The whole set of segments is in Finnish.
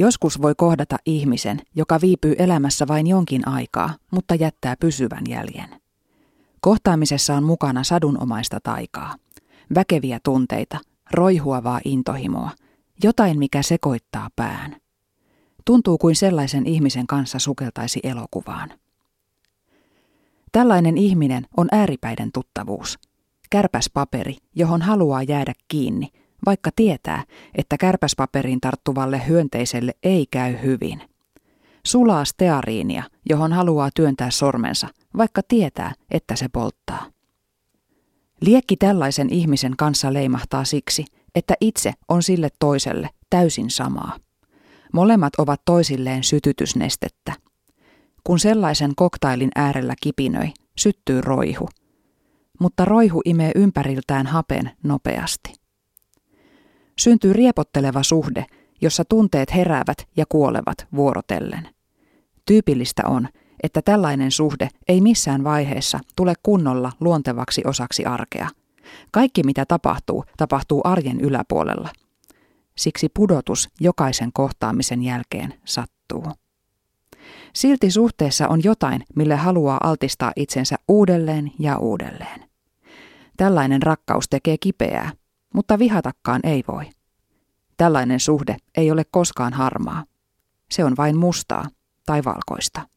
Joskus voi kohdata ihmisen, joka viipyy elämässä vain jonkin aikaa, mutta jättää pysyvän jäljen. Kohtaamisessa on mukana sadunomaista taikaa, väkeviä tunteita, roihuavaa intohimoa, jotain mikä sekoittaa pään. Tuntuu kuin sellaisen ihmisen kanssa sukeltaisi elokuvaan. Tällainen ihminen on ääripäiden tuttavuus. Kärpäspaperi, johon haluaa jäädä kiinni, vaikka tietää, että kärpäspaperiin tarttuvalle hyönteiselle ei käy hyvin. Sulaa steariinia, johon haluaa työntää sormensa, vaikka tietää, että se polttaa. Liekki tällaisen ihmisen kanssa leimahtaa siksi, että itse on sille toiselle täysin samaa. Molemmat ovat toisilleen sytytysnestettä. Kun sellaisen koktailin äärellä kipinöi, syttyy roihu. Mutta roihu imee ympäriltään hapen nopeasti. Syntyy riepotteleva suhde, jossa tunteet heräävät ja kuolevat vuorotellen. Tyypillistä on, että tällainen suhde ei missään vaiheessa tule kunnolla luontevaksi osaksi arkea. Kaikki mitä tapahtuu, tapahtuu arjen yläpuolella. Siksi pudotus jokaisen kohtaamisen jälkeen sattuu. Silti suhteessa on jotain, mille haluaa altistaa itsensä uudelleen ja uudelleen. Tällainen rakkaus tekee kipeää, mutta vihatakaan ei voi. Tällainen suhde ei ole koskaan harmaa. Se on vain mustaa tai valkoista.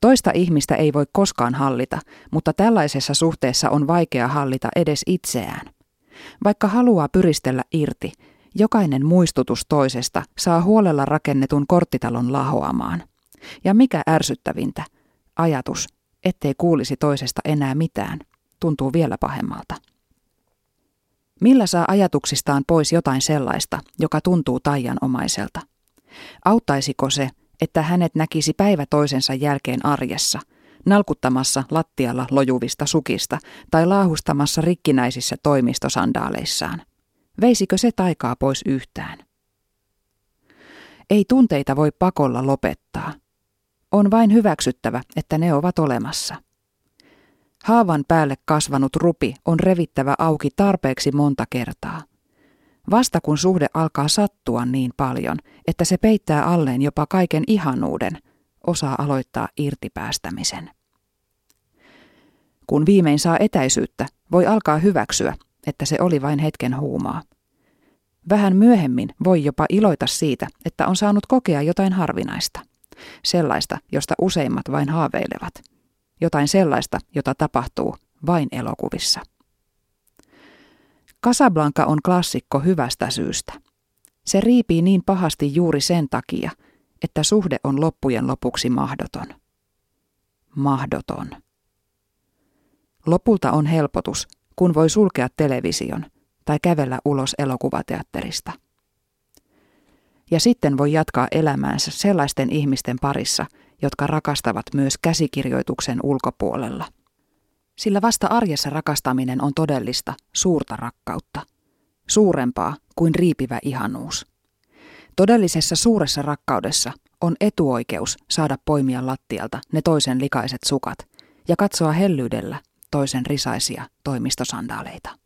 Toista ihmistä ei voi koskaan hallita, mutta tällaisessa suhteessa on vaikea hallita edes itseään. Vaikka haluaa pyristellä irti, jokainen muistutus toisesta saa huolella rakennetun korttitalon lahoamaan. Ja mikä ärsyttävintä, ajatus, ettei kuulisi toisesta enää mitään, tuntuu vielä pahemmalta. Millä saa ajatuksistaan pois jotain sellaista, joka tuntuu taianomaiselta? Auttaisiko se, että hänet näkisi päivä toisensa jälkeen arjessa, nalkuttamassa lattialla lojuvista sukista tai laahustamassa rikkinäisissä toimistosandaaleissaan. Veisikö se taikaa pois yhtään? Ei tunteita voi pakolla lopettaa. On vain hyväksyttävä, että ne ovat olemassa. Haavan päälle kasvanut rupi on revittävä auki tarpeeksi monta kertaa – Vasta kun suhde alkaa sattua niin paljon, että se peittää alleen jopa kaiken ihanuuden, osaa aloittaa irtipäästämisen. Kun viimein saa etäisyyttä, voi alkaa hyväksyä, että se oli vain hetken huumaa. Vähän myöhemmin voi jopa iloita siitä, että on saanut kokea jotain harvinaista. Sellaista, josta useimmat vain haaveilevat. Jotain sellaista, jota tapahtuu vain elokuvissa. Casablanca on klassikko hyvästä syystä. Se riipii niin pahasti juuri sen takia, että suhde on loppujen lopuksi mahdoton. Mahdoton. Lopulta on helpotus, kun voi sulkea television tai kävellä ulos elokuvateatterista. Ja sitten voi jatkaa elämäänsä sellaisten ihmisten parissa, jotka rakastavat myös käsikirjoituksen ulkopuolella sillä vasta arjessa rakastaminen on todellista, suurta rakkautta. Suurempaa kuin riipivä ihanuus. Todellisessa suuressa rakkaudessa on etuoikeus saada poimia lattialta ne toisen likaiset sukat ja katsoa hellyydellä toisen risaisia toimistosandaaleita.